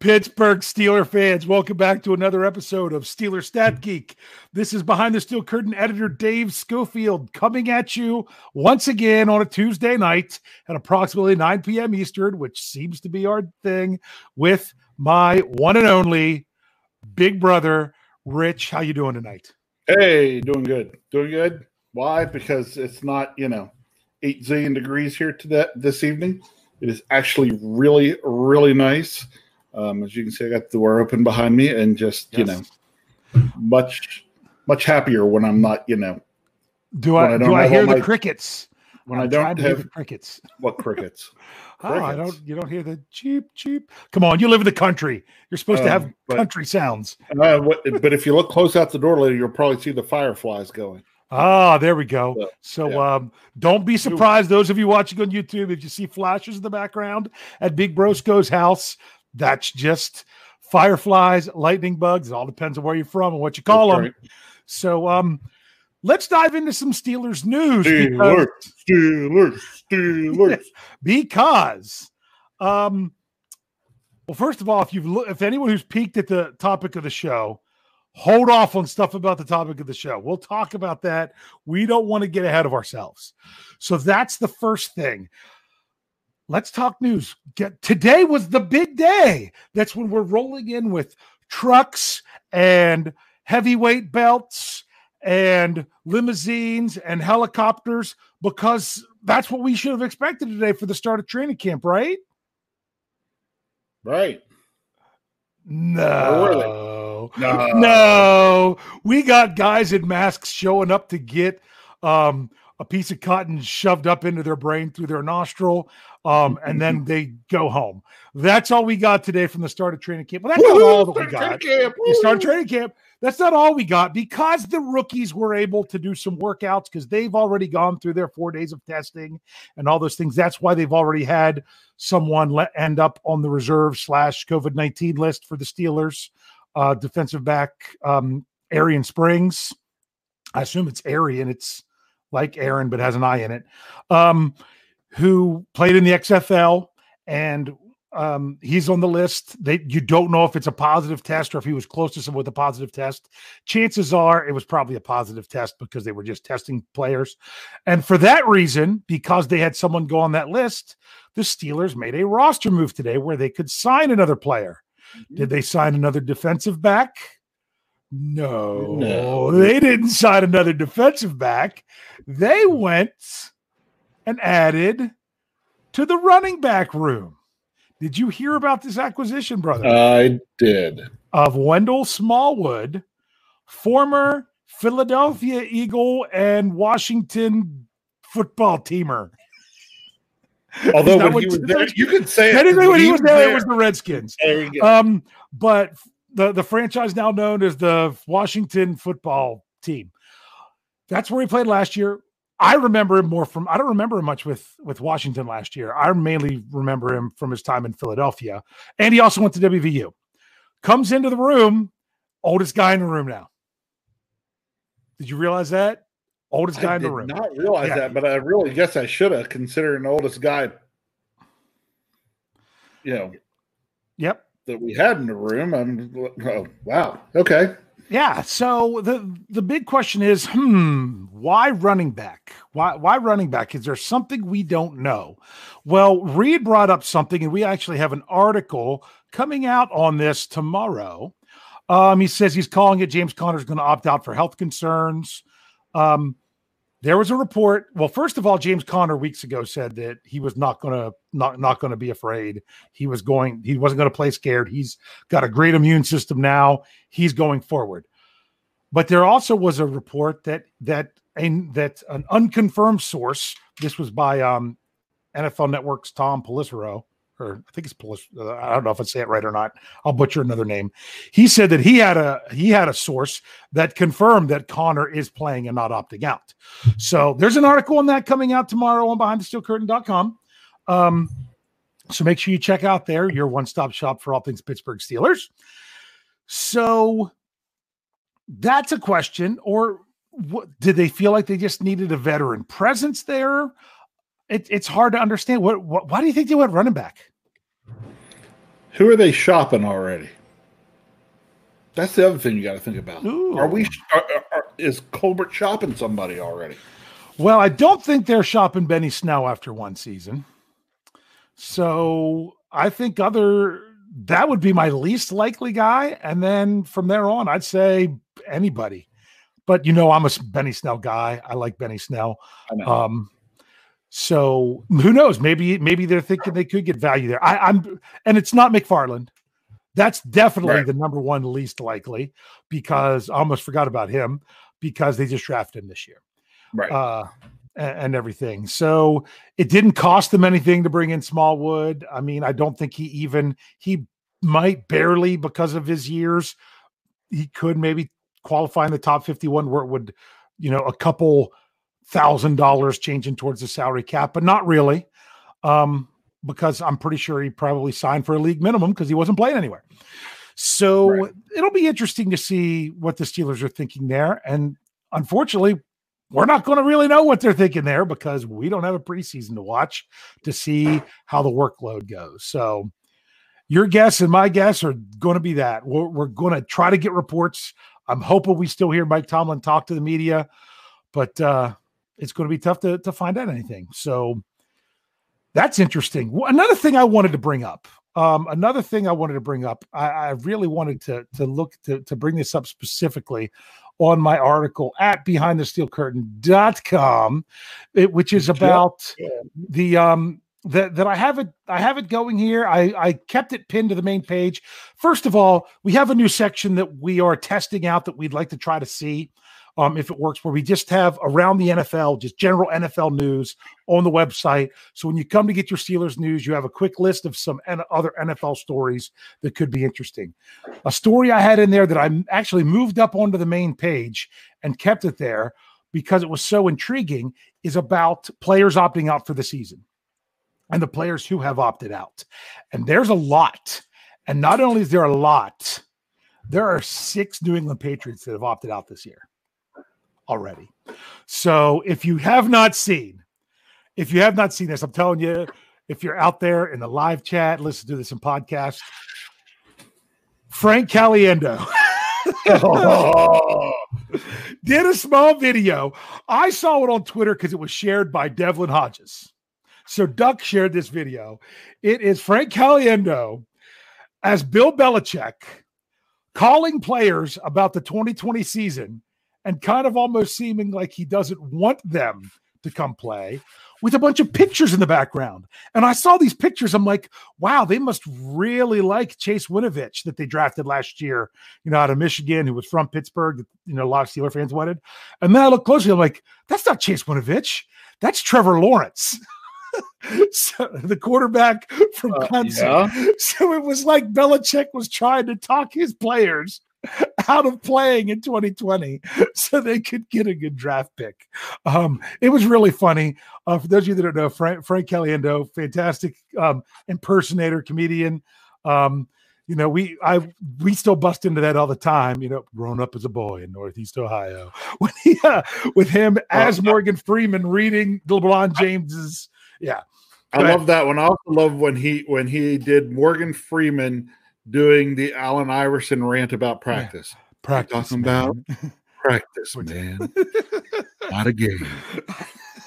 Pittsburgh Steeler fans, welcome back to another episode of Steeler Stat Geek. This is behind the steel curtain editor Dave Schofield coming at you once again on a Tuesday night at approximately 9 p.m. Eastern, which seems to be our thing, with my one and only big brother, Rich. How you doing tonight? Hey, doing good. Doing good. Why? Because it's not, you know, eight zillion degrees here to that this evening. It is actually really, really nice. Um, as you can see, I got the door open behind me, and just yes. you know, much much happier when I'm not, you know. Do I, I do I hear the my, crickets? When I'm I don't have crickets. What crickets? oh, I don't. You don't hear the cheep cheep. Come on, you live in the country. You're supposed um, to have but, country sounds. Uh, what, but if you look close out the door later, you'll probably see the fireflies going. Ah, there we go. So, so yeah. um, don't be surprised, those of you watching on YouTube, if you see flashes in the background at Big Brosco's house. That's just fireflies, lightning bugs. It all depends on where you're from and what you call That's them. Right. So, um, let's dive into some Steelers news. Steelers, because, Steelers, Steelers. because, um, well, first of all, if you've lo- if anyone who's peeked at the topic of the show, hold off on stuff about the topic of the show. We'll talk about that. We don't want to get ahead of ourselves. So that's the first thing let's talk news. Get, today was the big day. That's when we're rolling in with trucks and heavyweight belts and limousines and helicopters because that's what we should have expected today for the start of training camp, right? Right. No. No. No. We got guys in masks showing up to get um a piece of cotton shoved up into their brain through their nostril, um, and then they go home. That's all we got today from the start of training camp. Well, that's not all that we got. You start training camp. That's not all we got because the rookies were able to do some workouts because they've already gone through their four days of testing and all those things. That's why they've already had someone let end up on the reserve slash COVID nineteen list for the Steelers. Uh, defensive back um, Arrion Springs. I assume it's Arrion. It's like Aaron, but has an I in it, um, who played in the XFL and um, he's on the list. They you don't know if it's a positive test or if he was close to someone with a positive test. Chances are it was probably a positive test because they were just testing players. And for that reason, because they had someone go on that list, the Steelers made a roster move today where they could sign another player. Mm-hmm. Did they sign another defensive back? No, no, they didn't sign another defensive back. They went and added to the running back room. Did you hear about this acquisition, brother? I did. Of Wendell Smallwood, former Philadelphia Eagle and Washington football teamer. Although when he was there, you could say technically when he was there, there, it was the Redskins. Um, but the the franchise now known as the Washington Football Team. That's where he played last year. I remember him more from I don't remember him much with with Washington last year. I mainly remember him from his time in Philadelphia. And he also went to WVU. Comes into the room, oldest guy in the room now. Did you realize that? Oldest guy I in the room. Not realize yeah. that, but I really guess I should have considered an oldest guy. You know. Yep that we had in the room. I'm oh, wow. Okay. Yeah. So the the big question is, hmm, why running back? Why why running back? Is there something we don't know? Well, Reed brought up something, and we actually have an article coming out on this tomorrow. Um, he says he's calling it James Conner's going to opt out for health concerns. Um, there was a report. Well, first of all, James Conner weeks ago said that he was not going to not not going to be afraid. He was going. He wasn't going to play scared. He's got a great immune system now. He's going forward. But there also was a report that that a, that an unconfirmed source. This was by um, NFL Network's Tom Pelissero, or I think it's Polish. Uh, I don't know if I say it right or not. I'll butcher another name. He said that he had a he had a source that confirmed that Conner is playing and not opting out. So there's an article on that coming out tomorrow on BehindTheSteelCurtain.com. Um, so make sure you check out there your one stop shop for all things Pittsburgh Steelers. So that's a question. Or what, did they feel like they just needed a veteran presence there? It, it's hard to understand. What, what? Why do you think they went running back? Who are they shopping already? That's the other thing you got to think about. Ooh. Are we? Are, are, is Colbert shopping somebody already? Well, I don't think they're shopping Benny Snell after one season. So I think other that would be my least likely guy, and then from there on, I'd say anybody. But you know, I'm a Benny Snell guy. I like Benny Snell. Um, so who knows? Maybe maybe they're thinking they could get value there. I, am and it's not McFarland. That's definitely right. the number one least likely because I almost forgot about him because they just drafted him this year. Right. Uh, and, and everything. So it didn't cost them anything to bring in Smallwood. I mean, I don't think he even he might barely because of his years. He could maybe qualify in the top 51 where it would, you know, a couple thousand dollars changing towards the salary cap, but not really, um, because I'm pretty sure he probably signed for a league minimum because he wasn't playing anywhere. So right. it'll be interesting to see what the Steelers are thinking there. And unfortunately, we're not going to really know what they're thinking there because we don't have a preseason to watch to see how the workload goes. So your guess and my guess are going to be that we're, we're going to try to get reports. I'm hoping we still hear Mike Tomlin talk to the media, but uh, it's going to be tough to, to find out anything. So that's interesting. Another thing I wanted to bring up. Um, another thing I wanted to bring up. I, I really wanted to to look to to bring this up specifically on my article at behindthesteelcurtain.com, it, which is about the um that that I have it I have it going here. I I kept it pinned to the main page. First of all, we have a new section that we are testing out that we'd like to try to see um, if it works, where we just have around the NFL, just general NFL news on the website. So when you come to get your Steelers news, you have a quick list of some N- other NFL stories that could be interesting. A story I had in there that I actually moved up onto the main page and kept it there because it was so intriguing is about players opting out for the season and the players who have opted out. And there's a lot. And not only is there a lot, there are six New England Patriots that have opted out this year already. So if you have not seen, if you have not seen this, I'm telling you, if you're out there in the live chat, listen to this in podcast. Frank Caliendo did a small video. I saw it on Twitter because it was shared by Devlin Hodges. So Duck shared this video. It is Frank Caliendo as Bill Belichick calling players about the 2020 season and kind of almost seeming like he doesn't want them to come play with a bunch of pictures in the background. And I saw these pictures. I'm like, wow, they must really like Chase Winovich that they drafted last year, you know, out of Michigan, who was from Pittsburgh, you know, a lot of Steeler fans wanted. And then I look closely, I'm like, that's not Chase Winovich. That's Trevor Lawrence. so, the quarterback from uh, Clemson. Yeah. So it was like Belichick was trying to talk his players out of playing in 2020 so they could get a good draft pick. Um, it was really funny. Uh, for those of you that don't know, Frank, Frank Caliendo, fantastic um, impersonator, comedian. Um, you know, we I we still bust into that all the time. You know, growing up as a boy in Northeast Ohio, when he, uh, with him as Morgan Freeman reading LeBron James's. Yeah, I love that one. I also love when he when he did Morgan Freeman doing the Allen Iverson rant about practice. Yeah. Practice. Talking about practice, man. Not a game.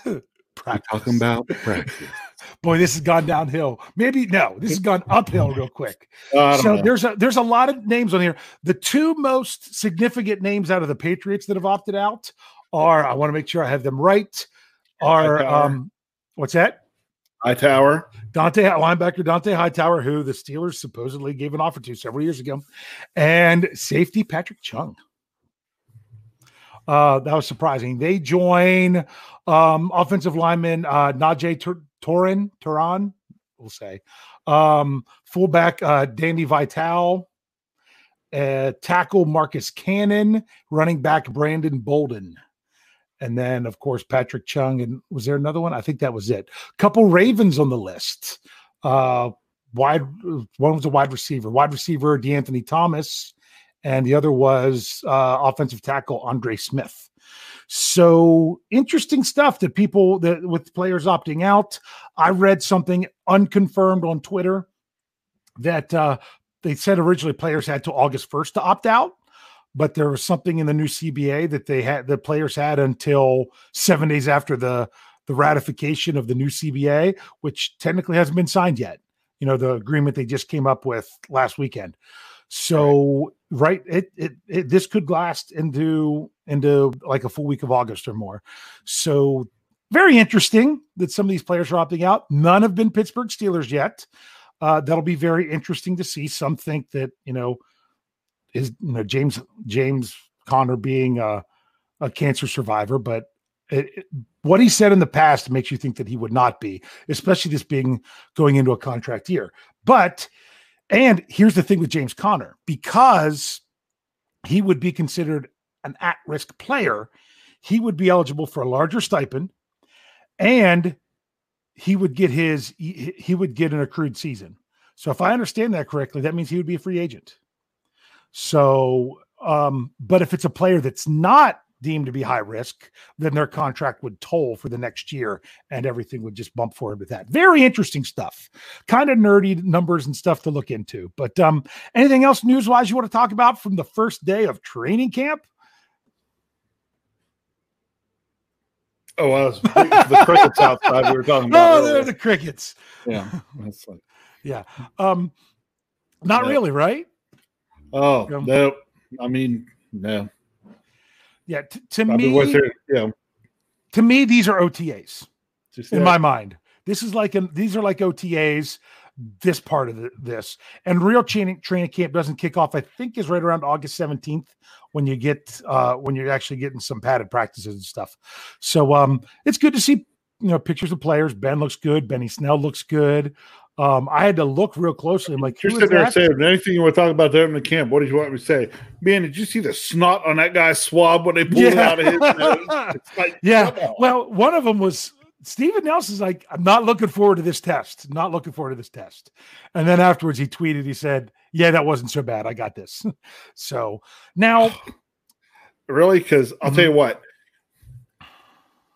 Practice. Talking about practice. Boy, this has gone downhill. Maybe no, this has gone uphill real quick. Uh, so there's a there's a lot of names on here. The two most significant names out of the Patriots that have opted out are I want to make sure I have them right. Are um what's that? Hightower. Dante linebacker Dont'a Hightower, who the Steelers supposedly gave an offer to several years ago, and safety Patrick Chung. Uh, that was surprising. They join um, offensive lineman uh, Najee Tur- Toran, we'll say, um, fullback uh, Danny Vitale, uh, tackle Marcus Cannon, running back Brandon Bolden. And then, of course, Patrick Chung. And was there another one? I think that was it. Couple Ravens on the list. Uh, wide one was a wide receiver, wide receiver De'Anthony Thomas, and the other was uh, offensive tackle Andre Smith. So interesting stuff that people that with players opting out. I read something unconfirmed on Twitter that uh, they said originally players had to August 1st to opt out, but there was something in the new CBA that they had the players had until seven days after the the ratification of the new CBA, which technically hasn't been signed yet. You know, the agreement they just came up with last weekend. So right, it, it it this could last into into like a full week of August or more. So very interesting that some of these players are opting out. None have been Pittsburgh Steelers yet. Uh, that'll be very interesting to see. Some think that you know is you know James James Conner being a, a cancer survivor, but it, it- what he said in the past makes you think that he would not be, especially this being going into a contract year. But and here's the thing with James Conner because he would be considered an at-risk player, he would be eligible for a larger stipend, and he would get his he would get an accrued season. So if I understand that correctly, that means he would be a free agent. So, um, but if it's a player that's not deemed to be high risk, then their contract would toll for the next year and everything would just bump forward with that. Very interesting stuff. Kind of nerdy numbers and stuff to look into. But um, anything else news wise you want to talk about from the first day of training camp? Oh, well, the crickets outside we were talking about. Oh, they're the crickets. yeah, that's like, Yeah. Um, not Yeah. really, right? Oh Yeah. no, I mean no. Yeah. T- to I me? Yeah, to me, these are OTAs. just in that. my mind. This is like an, these are like OTAs. This part of the, this and real training training camp doesn't kick off. I think is right around August seventeenth when you get uh when you're actually getting some padded practices and stuff. So um it's good to see you know pictures of players. Ben looks good. Benny Snell looks good. Um I had to look real closely. I'm like, You're sitting there saying anything you want to talk about there in the camp. What did you want me to say? Man, did you see the snot on that guy's swab when they pulled it out of his nose? Like, Yeah. Well, one of them was Stephen Nelson's like, I'm not looking forward to this test. Not looking forward to this test. And then afterwards he tweeted, he said, Yeah, that wasn't so bad. I got this. so now really? Because I'll Mm-hmm. tell you what.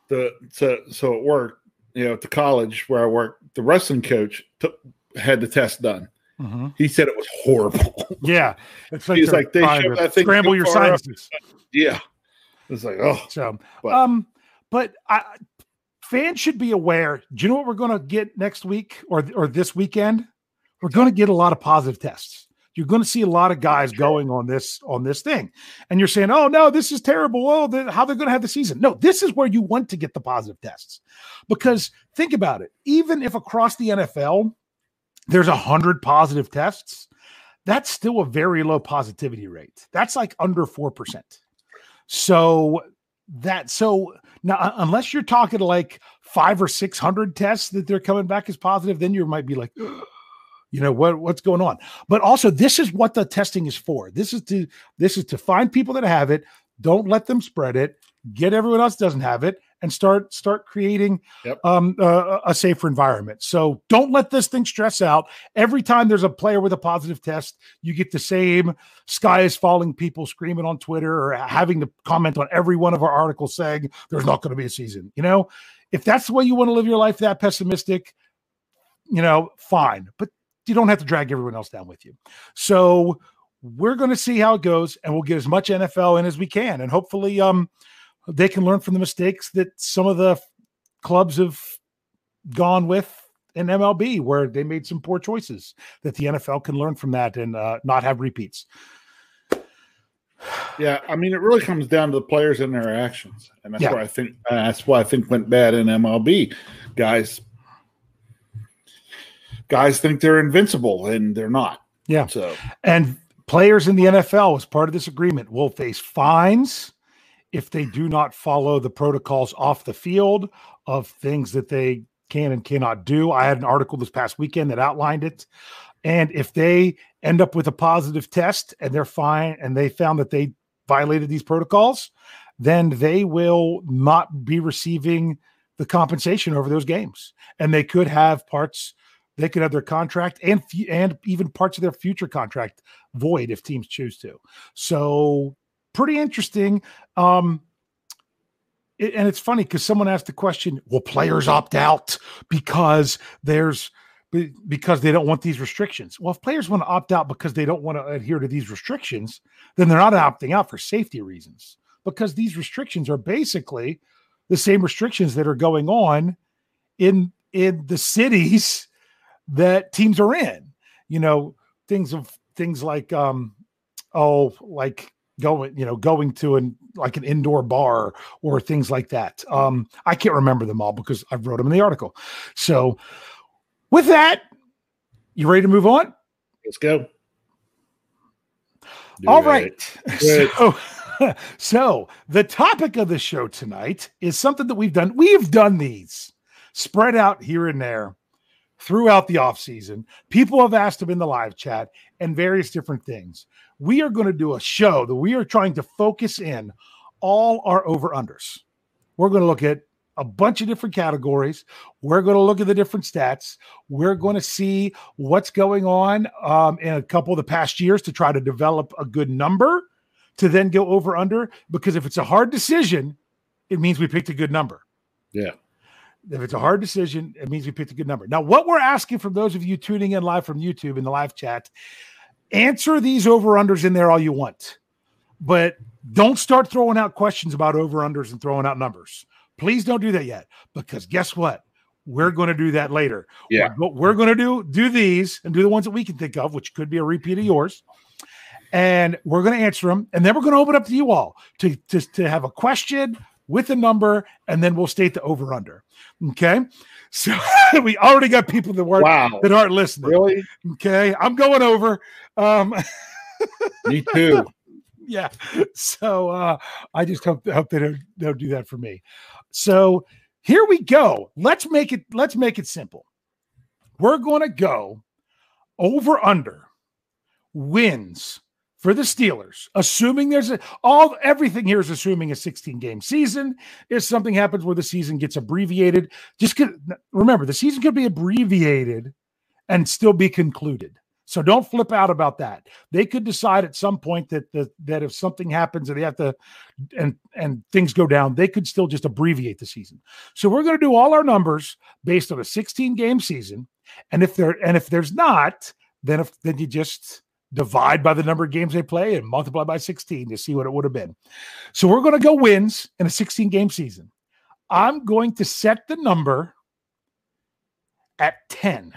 The so so at work, you know, at the college where I work, the wrestling coach took had the test done. Mhm. He said it was horrible. yeah, it's like, He's like, they trying shoved to that thing scramble your sinuses. yeah, it's like oh, So But- um, but I fans should be aware. Do you know what we're gonna get next week or or this weekend? We're gonna get a lot of positive tests. You're going to see a lot of guys going on this on this thing, and you're saying, "Oh no, this is terrible." Oh, the, how they're going to have the season? No, this is where you want to get the positive tests, because think about it. Even if across the NFL there's a hundred positive tests, that's still a very low positivity rate. That's like under four percent. So that so now uh, unless you're talking like five or six hundred tests that they're coming back as positive, then you might be like, you know what what's going on. But also, this is what the testing is for. This is to this is to find people that have it. Don't let them spread it. Get everyone else doesn't have it, and start start creating Yep. um, uh, a safer environment. So don't let this thing stress out. Every time there's a player with a positive test, you get the same sky is falling people screaming on Twitter or having to comment on every one of our articles saying there's not going to be a season. You know, if that's the way you want to live your life, that pessimistic, you know, fine, but you don't have to drag everyone else down with you. So we're going to see how it goes, and we'll get as much NFL in as we can, and hopefully, um, they can learn from the mistakes that some of the clubs have gone with in MLB, where they made some poor choices. That the NFL can learn from that and uh, not have repeats. Yeah, I mean, it really comes down to the players and their actions, and that's Yeah. why I think that's why I think went bad in MLB. Guys, guys think they're invincible, and they're not. Yeah. So And players in the NFL, as part of this agreement, will face fines if they do not follow the protocols off the field of things that they can and cannot do. I had an article this past weekend that outlined it. And if they end up with a positive test and they're fine and they found that they violated these protocols, then they will not be receiving the compensation over those games. And they could have parts, they could have their contract and and even parts of their future contract void if teams choose to. So pretty interesting. Um, it- and it's funny because someone asked the question, "Will players opt out because there's because they don't want these restrictions?" Well, if players want to opt out because they don't want to adhere to these restrictions, then they're not opting out for safety reasons because these restrictions are basically the same restrictions that are going on in in the cities that teams are in. You know, things of things like um oh like going you know going to an like an indoor bar or things like that. Um i can't remember them all because i wrote them in the article. So with that you ready to move on? Let's go. all Do right. So so the topic of the show tonight is something that we've done we've done these spread out here and there throughout the off season people have asked them in the live chat and various different things we are going to do a show that we are trying to focus in all our over unders we're going to look at a bunch of different categories. We're going to look at the different stats. We're going to see what's going on um, in a couple of the past years to try to develop a good number to then go over under. Because if it's a hard decision, it means we picked a good number. Yeah. If it's a hard decision, it means we picked a good number. Now, what we're asking from those of you tuning in live from YouTube in the live chat, answer these over unders in there all you want, but don't start throwing out questions about over unders and throwing out numbers. Please don't do that yet because guess what? We're going to do that later. Yeah. We're, we're going to do do these and do the ones that we can think of, which could be a repeat of mm-hmm. yours. And we're going to answer them, and then we're going to open up to you all to, to to have a question with a number, and then we'll state the over under. Okay, so we already got people that weren't Wow. that aren't listening. Really? Okay, I'm going over. Um, Me too. yeah. So uh, I just hope hope they don't, don't do that for me. So here we go. Let's make it let's make it simple. We're going to go over under wins for the Steelers, assuming there's a all everything here is assuming a 16 game season. If something happens where the season gets abbreviated, just could, remember the season could be abbreviated and still be concluded. So don't flip out about that. They could decide at some point that the, that if something happens and they have to and and things go down, they could still just abbreviate the season. So we're going to do all our numbers based on a 16 game season, and if there and if there's not, then if then you just divide by the number of games they play and multiply by 16 to see what it would have been. So we're going to go wins in a 16 game season. I'm going to set the number at 10.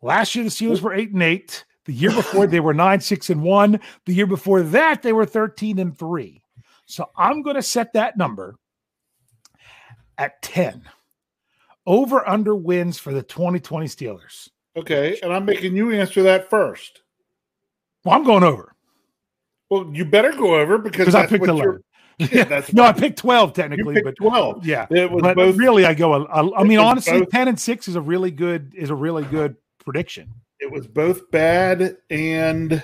Last year, the Steelers were eight and eight. The year before, they were nine, six, and one. The year before that, they were 13 and three. So I'm going to set that number at 10. Over under wins for the 2020 Steelers. Okay, and I'm making you answer that first. Well, I'm going over Well, you better go over because I picked what 11. you're- Yeah, that's no, I picked 12 You technically, picked but 12. yeah. It was But both. really, I go. I mean, honestly, both- 10 and six is a really good is a really good prediction. It was both bad and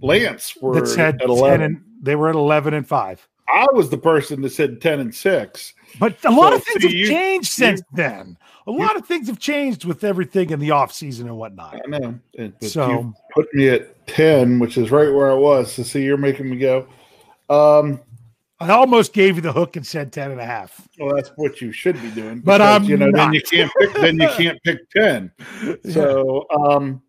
Lance were That said at 10 11. and they were at 11 and five. I was the person that said 10 and 6. But a lot So, of things see, have you- changed since you- then. A lot of things have changed with everything in the off season and whatnot. I know. But So- you put me at 10, which is right where I was. So see, you're making me go. Um, I almost gave you the hook and said 10 and a half. well, that's what you should be doing. But because, I'm you know, then you can't pick then you can't pick 10. So um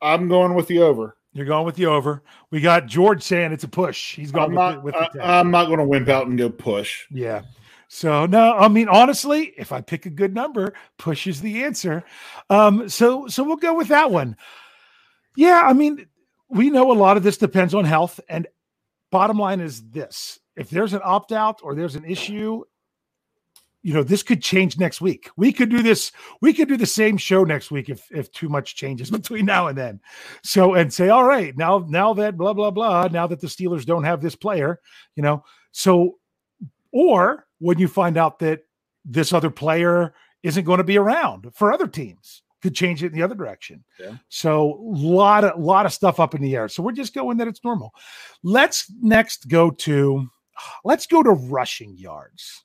I'm going with the over. You're going with the over. We got George saying it's a push. He's going I'm with, not, the, with I, the 10. I'm not going to wimp out and go push. Yeah. So no, I mean honestly, if I pick a good number, push is the answer. Um, so so we'll go with that one. Yeah, I mean, we know a lot of this depends on health, and bottom line is this: if there's an opt out or there's an issue, you know, this could change next week. We could do this. We could do the same show next week if if too much changes between now and then. So and say, all right, now now that blah blah blah, now that the Steelers don't have this player, you know, so or when you find out that this other player isn't going to be around for other teams could change it in the other direction Yeah. so a lot of lot of stuff up in the air so we're just going that it's normal let's next go to let's go to rushing yards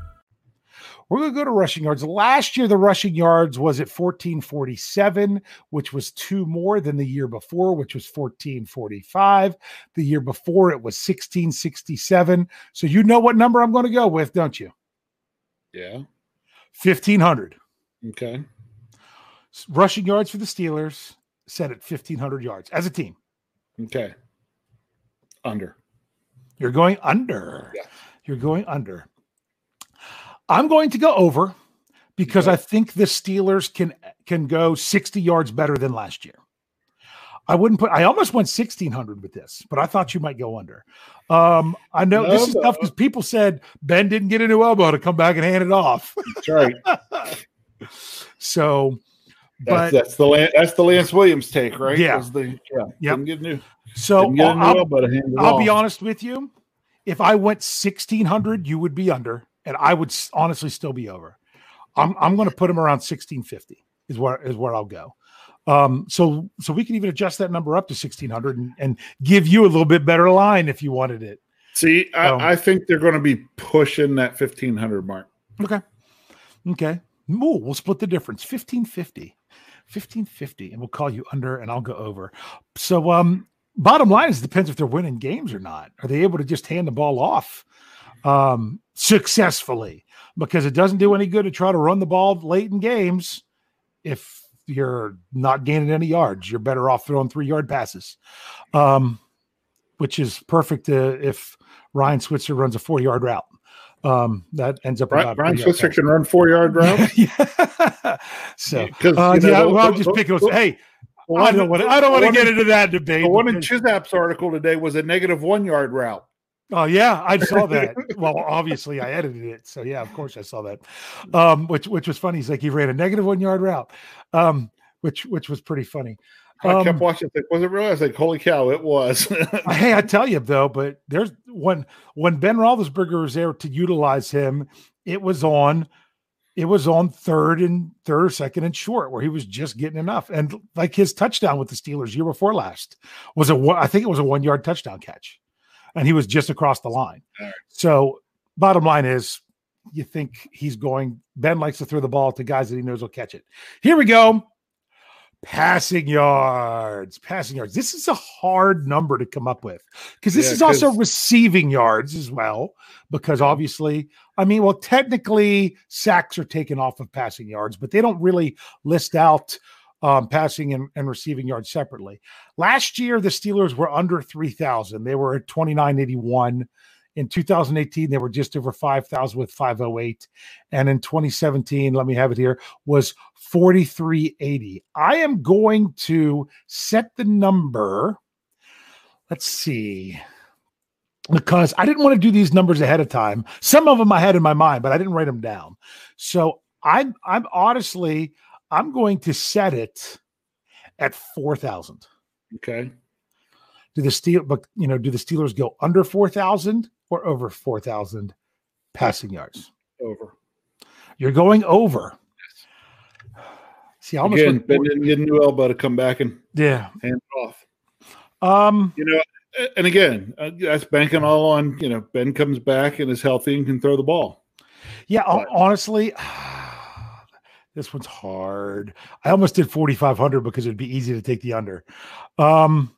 We're going to go to rushing yards. Last year, the rushing yards was at 1447, which was two more than the year before, which was 1445. The year before, it was 1667. So you know what number I'm going to go with, don't you? Yeah. 1500. Okay. Rushing yards for the Steelers set at 1500 yards as a team. Okay. Under. You're going under. Yeah. You're going under. I'm going to go over because Okay. I think the Steelers can can go 60 yards better than last year. I wouldn't put I almost went 1600 with this, but I thought you might go under. Um, I know this is No, tough because people said Ben didn't get a new elbow to come back and hand it off. That's right. so That's, but that's the Lan- that's the Lance Williams take, right? Yeah. The yeah. Yep. Didn't get new. so get a new I'll- elbow to hand it I'll be honest with you. If I went 1600, you would be under, and I would honestly still be over. I'm I'm going to put him around 1650 is where is where I'll go. Um, so so we can even adjust that number up to 1600 and, and give you a little bit better line if you wanted it. See, I, Um, I think they're going to be pushing that fifteen hundred mark. Okay. Okay. Ooh, we'll split the difference. 1550. 1550. And we'll call you under and I'll go over. So um bottom line is it depends if they're winning games or not. Are they able to just hand the ball off um successfully? Because it doesn't do any good to try to run the ball late in games if you're not gaining any yards. You're better off throwing three yard passes. Um, which is perfect uh, if Ryan Switzer runs a four yard route. Um, that ends up Brian, Brian Switzer can run four yard routes. yeah. so, 'Cause, uh, you know, yeah, well, I'm the- just picking. the- hey, I don't want to. I don't want to get into that debate. The one in because- Chizap's article today was a negative one yard route. Oh yeah, I saw that. well, obviously, I edited it, so yeah, of course, I saw that. Um, which which was funny. He's like he ran a negative one yard route, um, which which was pretty funny. I Um, kept watching. It was it real? I was like, "Holy cow, it was!" hey, I tell you though, but there's when when Ben Roethlisberger was there to utilize him, it was on, it was on third and third or second and short where he was just getting enough. And like his touchdown with the Steelers year before last was a I think it was a one yard touchdown catch, and he was just across the line. So bottom line is, you think he's going? Ben likes to throw the ball to guys that he knows will catch it. Here we go. Passing yards, passing yards. This is a hard number to come up with because this Yeah, is also receiving yards as well. Because obviously, I mean, well, technically, sacks are taken off of passing yards, but they don't really list out um, passing and, and receiving yards separately. Last year, the Steelers were under 3,000. They were at 2981. In 2018, they were just over 5,000 with 508. And in 2017, let me have it here, was 4380. I am going to set the number. Let's see. Because I didn't want to do these numbers ahead of time. Some of them I had in my mind, but I didn't write them down. So I'm I'm honestly I'm going to set it at 4,000. okay. Do the Steel but you know, do the Steelers go under 4,000 or over 4,000 passing yards? Over. You're going over. See, I almost Again, went Ben didn't get a new elbow to come back and yeah. hand it off. Um, you know, and again, uh, that's banking all on you know Ben comes back and is healthy and can throw the ball. Yeah, but, honestly, this one's hard. I almost did 4,500 because it'd be easy to take the under. Um,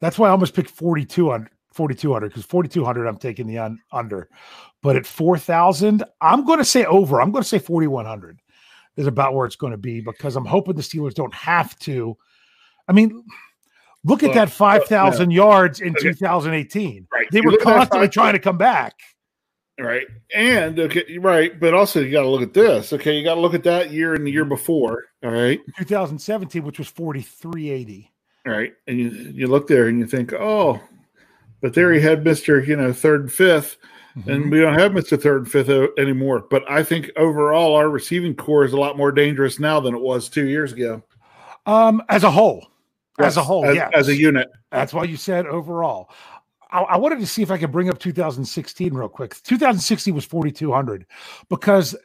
that's why I almost picked 4,200. 4,200 because 4,200 I'm taking the un, under, but at 4,000 I'm going to say over. I'm going to say 4,100 is about where it's going to be because I'm hoping the Steelers don't have to. I mean, look at that 5,000 yeah. yards in okay. 2018. Right. They you were constantly trying to come back. Right. And okay, right, but also you got to look at this. Okay, you got to look at that year and the year before. All right. 2017, which was 4380. Right. And you you look there and you think, "Oh, but there he had Mr. You know, third and 5th mm-hmm. and we don't have Mr. Third and Fifth anymore. But I think overall, our receiving corps is a lot more dangerous now than it was two years ago. Um, as a whole, yes, as a whole, as, yes. as a unit. That's why you said overall. I, I, wanted to see if I could bring up 2016 real quick. 2016 was 4,200 because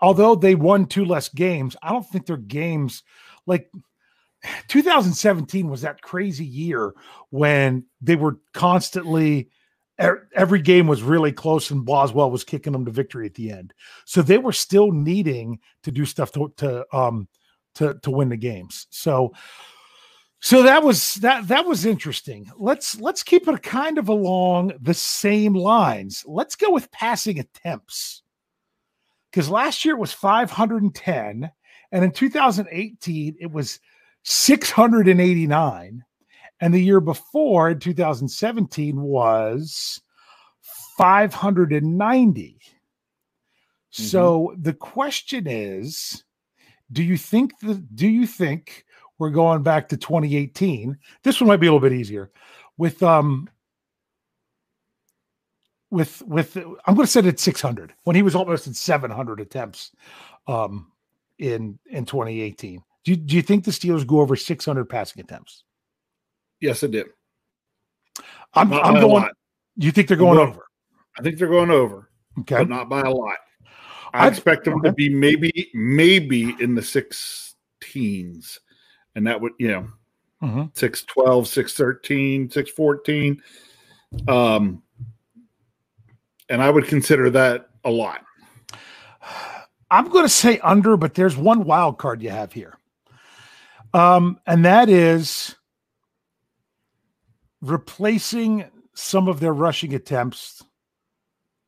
although they won two less games, I don't think their games like 2017 was that crazy year when they were constantly every game was really close and Boswell was kicking them to victory at the end. So they were still needing to do stuff to to um to to win the games. So so that was that that was interesting. Let's let's keep it kind of along the same lines. Let's go with passing attempts. Cuz last year it was 510 and in 2018 it was 689 and the year before in 2017 was 590. Mm-hmm. So the question is do you think the do you think we're going back to 2018. This one might be a little bit easier with um with with I'm going to set it 600 when he was almost at 700 attempts um in in 2018. Do you, do you think the Steelers go over 600 passing attempts? Yes, it did. I'm not I'm going. You think they're going, over? I think they're going over. Okay, but not by a lot. I, I expect them okay. to be maybe maybe in the six teens and that would you know mm-hmm. 612 613 614 um and i would consider that a lot. I'm going to say under but there's one wild card you have here. Um and that is replacing some of their rushing attempts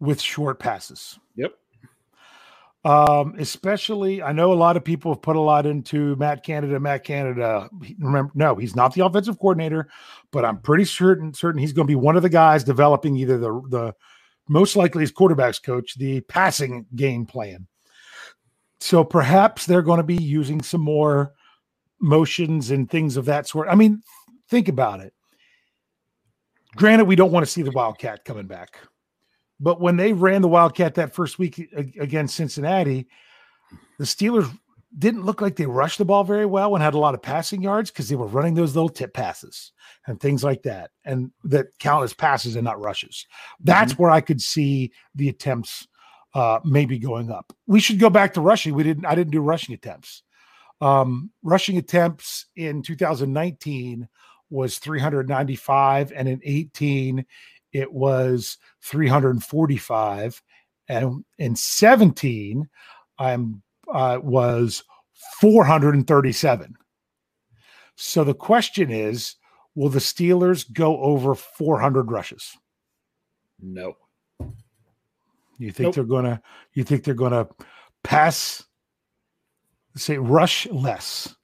with short passes. Yep um, especially, I know a lot of people have put a lot into Matt Canada. Matt Canada, remember, no, he's not the offensive coordinator, but I'm pretty certain certain he's going to be one of the guys developing either the the most likely as quarterbacks coach the passing game plan. So perhaps they're going to be using some more motions and things of that sort. I mean, think about it. Granted, we don't want to see the Wildcat coming back. But when they ran the Wildcat that first week against Cincinnati, the Steelers didn't look like they rushed the ball very well and had a lot of passing yards because they were running those little tip passes and things like that, and that count as passes and not rushes. That's mm-hmm. where I could see the attempts uh, maybe going up. We should go back to rushing. We didn't. I didn't do rushing attempts. Um, rushing attempts in 2019 was 395, and in 18 it was 345 and in 17 i'm uh, was 437 so the question is will the steelers go over 400 rushes? No. You think nope. they're gonna you think they're gonna pass say rush less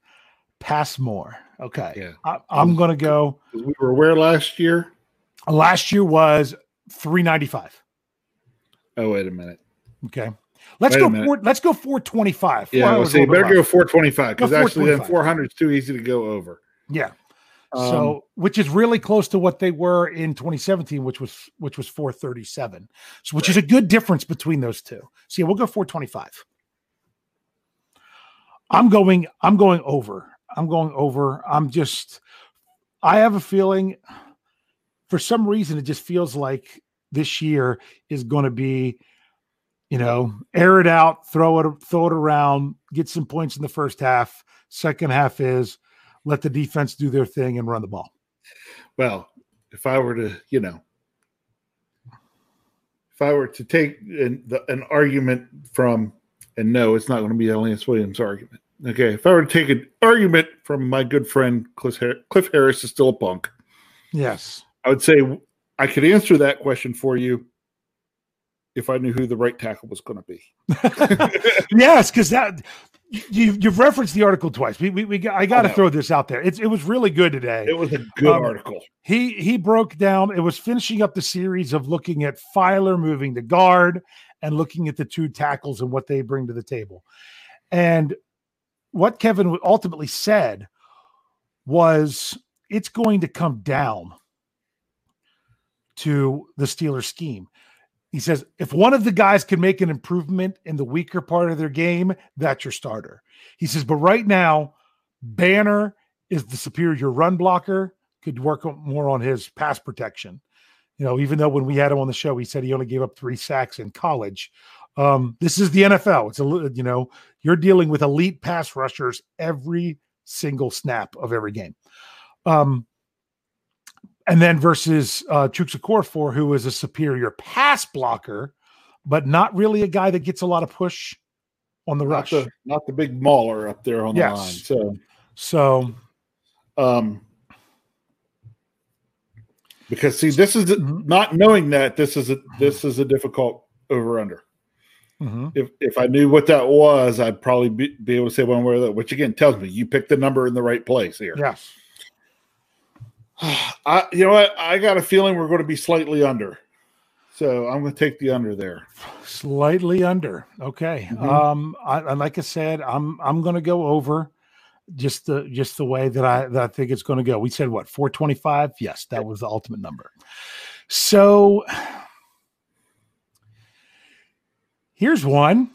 pass more? Okay. Yeah. I, am gonna go we were where last year Last year was 395. Oh, wait a minute. Okay. Let's wait go four, let's go 425. Yeah, I will say better go 425 because actually then 400 is too easy to go over. Yeah. Um, so which is really close to what they were in 2017, which was which was 437. So which right. is a good difference between those two. So yeah, we'll go 425. I'm going, I'm going over. I'm going over. I'm just I have a feeling for some reason, it just feels like this year is going to be, you know, air it out, throw it, throw it around, get some points in the first half. Second half is let the defense do their thing and run the ball. Well, if I were to, you know, if I were to take an, the, an argument from, and no, it's not going to be Lance Williams argument. Okay, if I were to take an argument from my good friend Cliff, Har- Cliff Harris is still a punk. Yes, I would say I could answer that question for you if I knew who the right tackle was going to be. yes, because that you you've referenced the article twice. We we, we I got to throw this out there. It it was really good today. It was a good Um, article. He he broke down. It was finishing up the series of looking at Feiler moving to guard and looking at the two tackles and what they bring to the table. And what Kevin ultimately said was it's going to come down to the Steelers scheme. He says if one of the guys can make an improvement in the weaker part of their game, that's your starter. He says, but right now, Banner is the superior run blocker, could work more on his pass protection. You know, even though when we had him on the show, he said he only gave up three sacks in college. Um, this is the NFL. It's a you know, you're dealing with elite pass rushers every single snap of every game. Um, and then versus uh Chukwuekorfor, who is a superior pass blocker, but not really a guy that gets a lot of push on the Not rush. the, not the big mauler up there on Yes. the line. So, so um, because see, this is Mm-hmm. not knowing that this is a this is a difficult over under. mhm. If if I knew what that was, I'd probably be, be able to say one way or the other. Which again tells me you picked the number in the right place here. yes. I you know what I got a feeling we're going to be slightly under, so I'm going to take the under there. slightly under. Okay. Mhm. Um, I, like I said, I'm I'm gonna go over just the just the way that I that I think it's gonna go. We said what 425? Yes, that was the ultimate number. So here's one.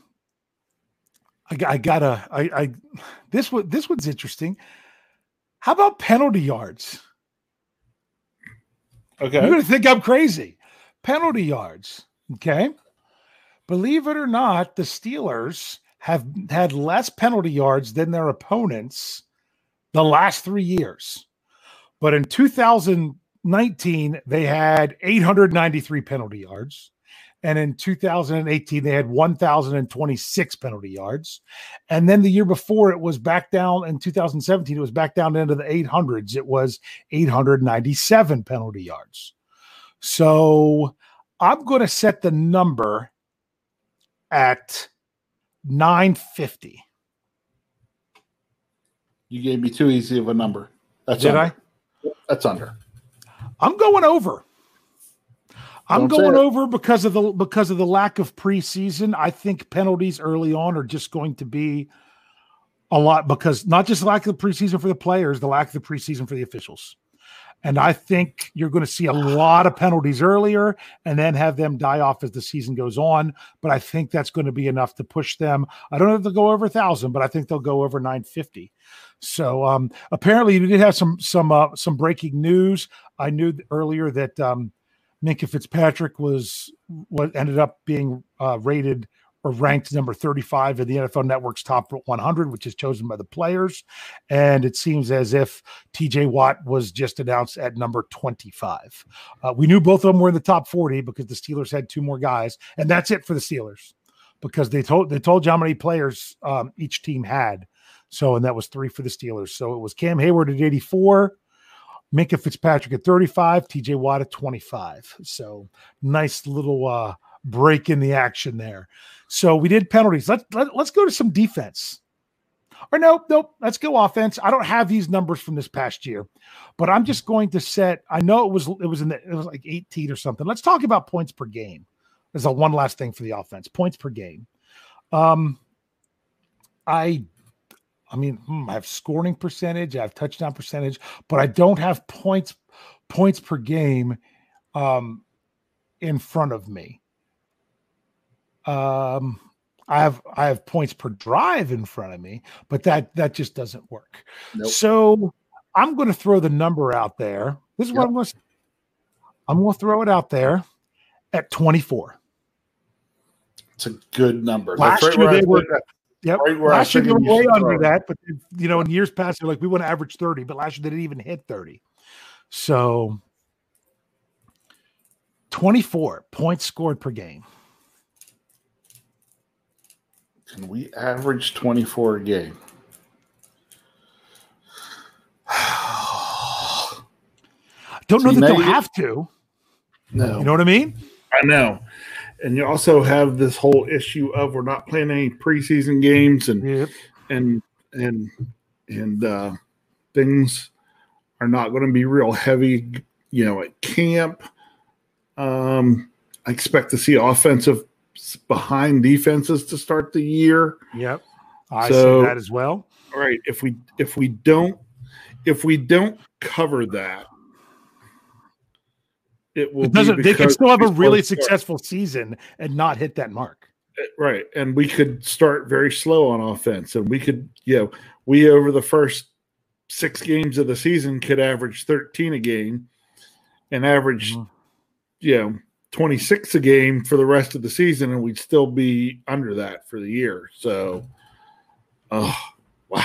I, got- I gotta I, I this one this one's interesting. How about penalty yards? Okay, You're going to think I'm crazy. Penalty yards. Okay. Believe it or not, the Steelers have had less penalty yards than their opponents the last three years. But in 2019, they had 893 penalty yards. And in 2018, they had 1,026 penalty yards. And then the year before, it was back down in 2017, it was back down into the 800s. It was 897 penalty yards. So I'm going to set the number at 950. you gave me too easy of a number. That's Did under. I? That's under. I'm going over. I'm Don't going over because of the because of the lack of preseason. I think penalties early on are just going to be a lot because not just the lack of the preseason for the players, the lack of the preseason for the officials. And I think you're going to see a lot of penalties earlier and then have them die off as the season goes on. But I think that's going to be enough to push them. I don't know if they'll go over a thousand, but I think they'll go over 950. So um, apparently we did have some some uh, some breaking news. I knew earlier that um, Minkah Fitzpatrick was what ended up being uh, rated or ranked number 35 in the NFL Network's top 100, which is chosen by the players. And it seems as if TJ Watt was just announced at number 25. Uh, we knew both of them were in the top 40 because the Steelers had two more guys, and that's it for the Steelers because they told they told you how many players um, each team had. So, and that was three for the Steelers. So it was Cam Heyward at 84, Minkah Fitzpatrick at 35, TJ Watt at 25. So nice little uh, break in the action there. So we did penalties. Let, let, let's go to some defense. Or no, nope, let's go offense. I don't have these numbers from this past year, but I'm just going to set. I know it was it was in the it was like 18 or something. Let's talk about points per game. There's a one last thing for the offense. Points per game. Um I I mean, hmm, I have scoring percentage, I have touchdown percentage, but I don't have points points per game um in front of me. Um I have I have points per drive in front of me, but that that just doesn't work. Nope. So I'm going to throw the number out there. This is what I'm going to I'm going to throw it out there at 24. It's a good number. Last right year they were-. Yep. Right where I last year they were way under it. that, but you know, in years past, they're like, we want to average 30, but last year they didn't even hit 30. So 24 points scored per game. Can we average 24 a game? Don't know See, that they'll you- have to. No. You know what I mean? I know. And you also have this whole issue of we're not playing any preseason games and Yep. and and and uh things are not going to be real heavy, you know, at camp. Um I expect to see offensive behind defenses to start the year. Yep. I So- see that as well. All right, if we if we don't if we don't cover that, it will It doesn't they could still have a really start- successful season and not hit that mark. right and we could start very slow on offense and we could you know we over the first six games of the season could average 13 a game and average Mm-hmm. you know 26 a game for the rest of the season and we'd still be under that for the year so oh wow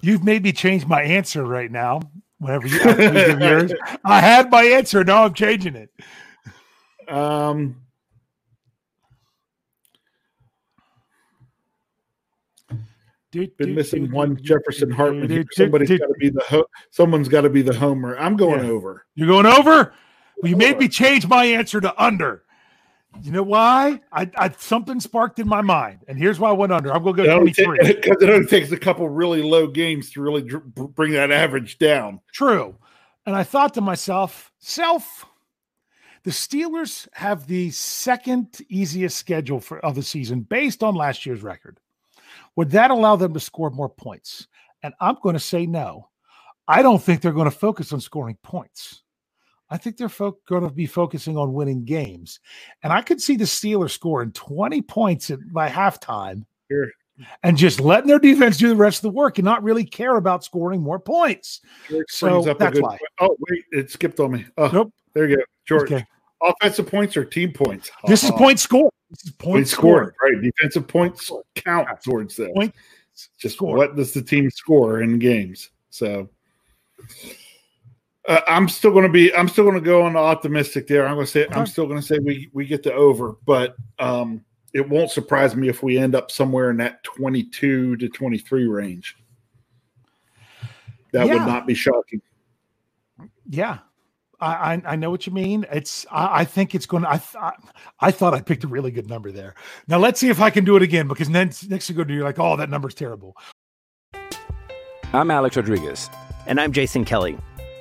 You've made me change my answer right now. Whenever you you give yours, I had my answer. Now I'm changing it. um been missing one Jefferson Hartman. here. Somebody's got to be the ho- someone's got to be the homer. I'm going Yeah. over. You're going over? Well, you made me change my answer to under. You know why? I, I something sparked in my mind, and here's why I went under. I'm going to go only, 23. 'cause it only takes a couple really low games to really dr- bring that average down. True. And I thought to myself, self, the Steelers have the second easiest schedule for of the season based on last year's record. Would that allow them to score more points? And I'm going to say no. I don't think they're going to focus on scoring points. I think they're fo- going to be focusing on winning games. And I could see the Steelers scoring 20 points at, by halftime Sure. and just letting their defense do the rest of the work and not really care about scoring more points. George So brings up a that's good why. Oh, wait, it skipped on me. Oh, Nope. there you go. George. Okay. Offensive points or team points? This is oh. Uh-uh. point score. This is point, Point scored. scored. Right. Defensive points count towards that. Point Just scored. what does the team score in games? So uh, I'm still going to be. I'm still going to go on the optimistic there. I'm going to say. I'm still going to say we we get the over, but um, it won't surprise me if we end up somewhere in that 22 to 23 range. That Yeah. would not be shocking. Yeah. I, I I know what you mean. It's I, I think it's going to. I th- I thought I picked a really good number there. Now let's see if I can do it again because then next you go to you're like, oh, that number's terrible. I'm Alex Rodriguez. And I'm Jason Kelly.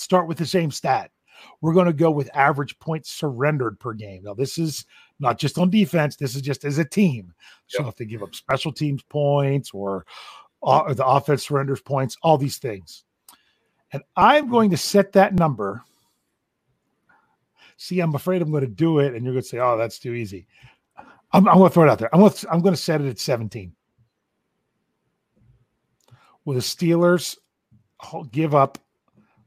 start with the same stat. We're going to go with average points surrendered per game. Now, this is not just on defense, this is just as a team. So, if they give up special teams points or, uh, or the offense surrenders points, all these things. And I'm going to set that number. See, I'm afraid I'm going to do it, and you're going to say, "Oh, that's too easy." I'm, I'm going to throw it out there. I'm going to, I'm going to set it at 17. Will the Steelers give up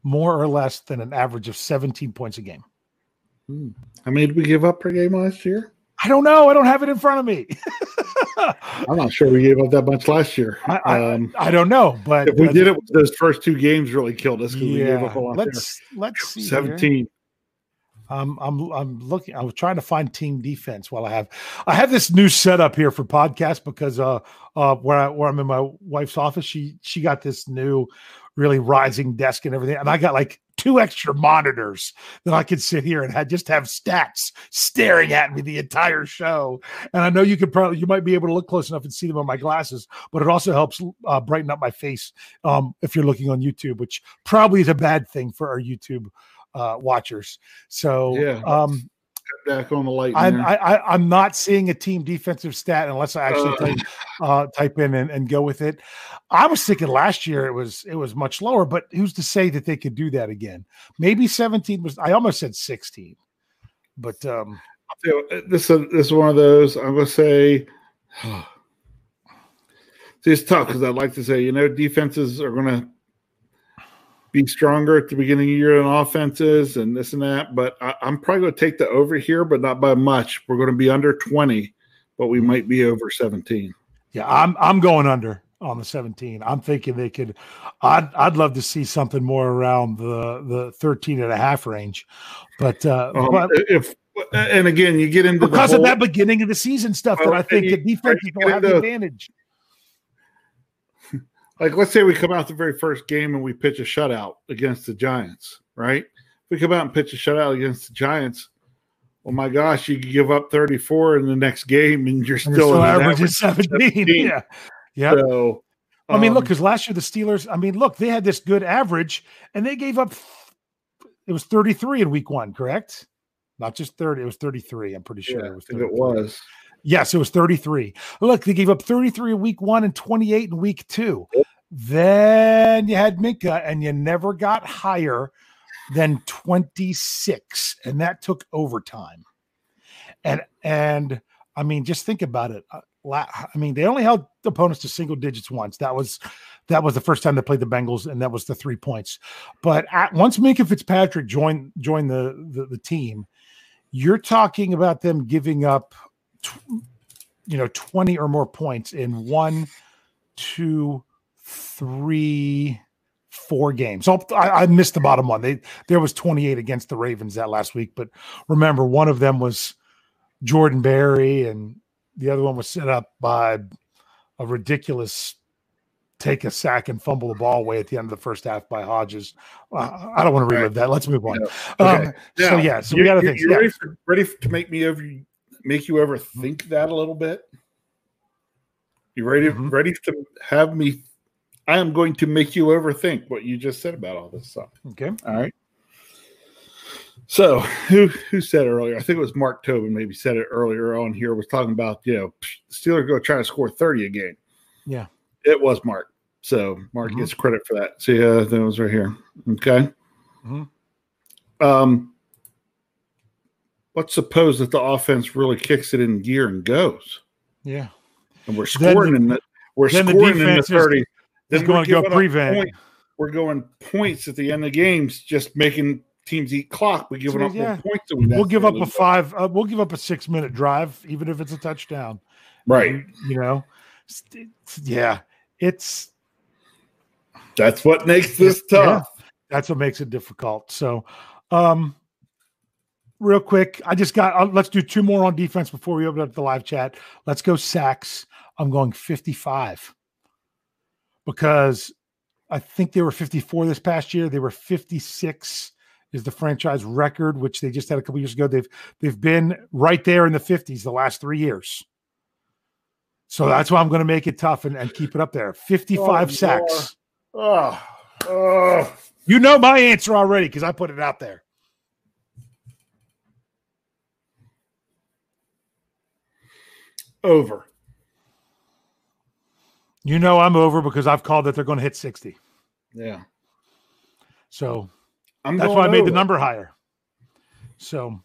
more or less than an average of 17 points a game? How many did we give up per game last year? I don't know. I don't have it in front of me. I'm not sure we gave up that much last year. I, um, I don't know, but if we did it, those first two games really killed us because we gave yeah. up a lot. Let's let's see. there. here. 17. Um, I'm I'm looking. I was trying to find team defense while I have I have this new setup here for podcast because uh uh where I where I'm in my wife's office she she got this new really rising desk and everything and I got like two extra monitors that I could sit here and had just have stats staring at me the entire show and I know you could probably you might be able to look close enough and see them on my glasses but it also helps uh, brighten up my face um if you're looking on YouTube which probably is a bad thing for our YouTube uh watchers so Yeah. um back on the light. I'm, I, I, I'm not seeing a team defensive stat unless I actually Uh. type, uh, type in and, and go with it. I was thinking last year it was it was much lower, but who's to say that they could do that again? Maybe 17 was. I almost said 16, but um, uh, this is this is one of those. I'm gonna say. See, it's tough because I'd like to say, you know, defenses are gonna be stronger at the beginning of the year than offenses and this and that. But I, I'm probably going to take the over here, but not by much. We're going to be under 20, but we might be over 17. yeah, I'm I'm going under on the 17. I'm thinking they could. I'd I'd love to see something more around the the 13 and a half range, but uh, Um, but if and again, you get into because the of that beginning of the season stuff that I think the defense you don't have the advantage. Like let's say we come out the very first game and we pitch a shutout against the Giants, right? If we come out and pitch a shutout against the Giants, oh my gosh, you could give up 34 in the next game and you're And still, they're still averaging average 17. Yeah. Yeah. So, I mean, look, um, because last year the Steelers, I mean, look, they had this good average and they gave up, it was 33 in week one, correct? Not just 30, it was 33. I'm pretty sure yeah, it was I think it was. Yes, it was 33. Look, they gave up 33 in week one and 28 in week two. Then you had Minkah, and you never got higher than 26, and that took overtime. And and I mean, just think about it. Uh, I mean, they only held opponents to single digits once. That was that was the first time they played the Bengals, and that was the three points. But at, once Minkah Fitzpatrick joined joined the, the the team, you're talking about them giving up tw- you know 20 or more points in one two three four games so I, I missed the bottom one they there was 28 against the ravens that last week but remember one of them was jordan berry and the other one was set up by a ridiculous take a sack and fumble the ball away at the end of the first half by hodges uh, i don't want to relive that let's move on Okay. um, so yeah so we you- got to think You yeah. ready, for, ready to make me over? Make you ever think that a little bit? You ready? Mm-hmm. Ready to have me? I am going to make you overthink what you just said about all this stuff. okay All right. So who who said earlier? I think it was Mark Tobin. Maybe said it earlier on here. Was talking about you know Steelers go try to score thirty a game. yeah It was Mark. So Mark Mhm. gets credit for that. See, uh, that was right here. Okay. Mhm. Um, let's suppose that the offense really kicks it in gear and goes, yeah and we're scoring the- in the we're then the scoring in the thirty. is Then we're going to go prevent. We're going points at the end of games, just making teams eat clock. We're giving So, up yeah. more points than we we'll give up a five uh, we'll give up a six minute drive even if it's a touchdown Right. you, you know It's- yeah it's That's what makes this yeah, tough. that's what makes it difficult so um real quick i just got uh, let's do two more on defense before we open up the live chat. Let's go sacks. I'm going 55 because i think they were 54 this past year. They were 56 is the franchise record which they just had a couple years ago. They've they've been right there in the 50s the last three years. So that's why i'm going to make it tough and, and keep it up there. 55 Oh, sacks. Oh, oh. you know my answer already because i put it out there over. You know I'm over because I've called that they're going to hit 60. Yeah. So I'm that's why I made over. the number higher. So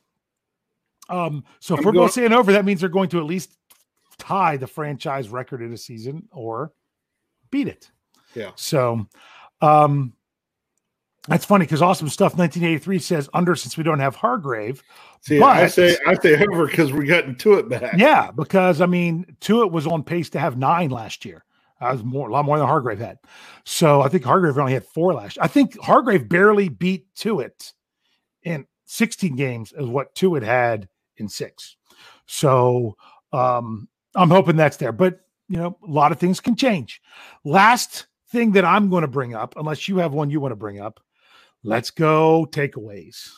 um so if I'm we're going- both saying over, that means they're going to at least tie the franchise record in a season or beat it. Yeah. So um that's funny because awesome stuff 1983 says under since we don't have Hargrave. See, I say I say over because we're getting to it back. Yeah, because I mean, Tuitt was on pace to have nine last year. That was more, a lot more than Hargrave had. So I think Hargrave only had four last. year. I think Hargrave barely beat Tuitt in 16 games is what Tuitt had in six. So um, I'm hoping that's there. But you know, a lot of things can change. Last thing that I'm going to bring up, unless you have one you want to bring up, let's go takeaways.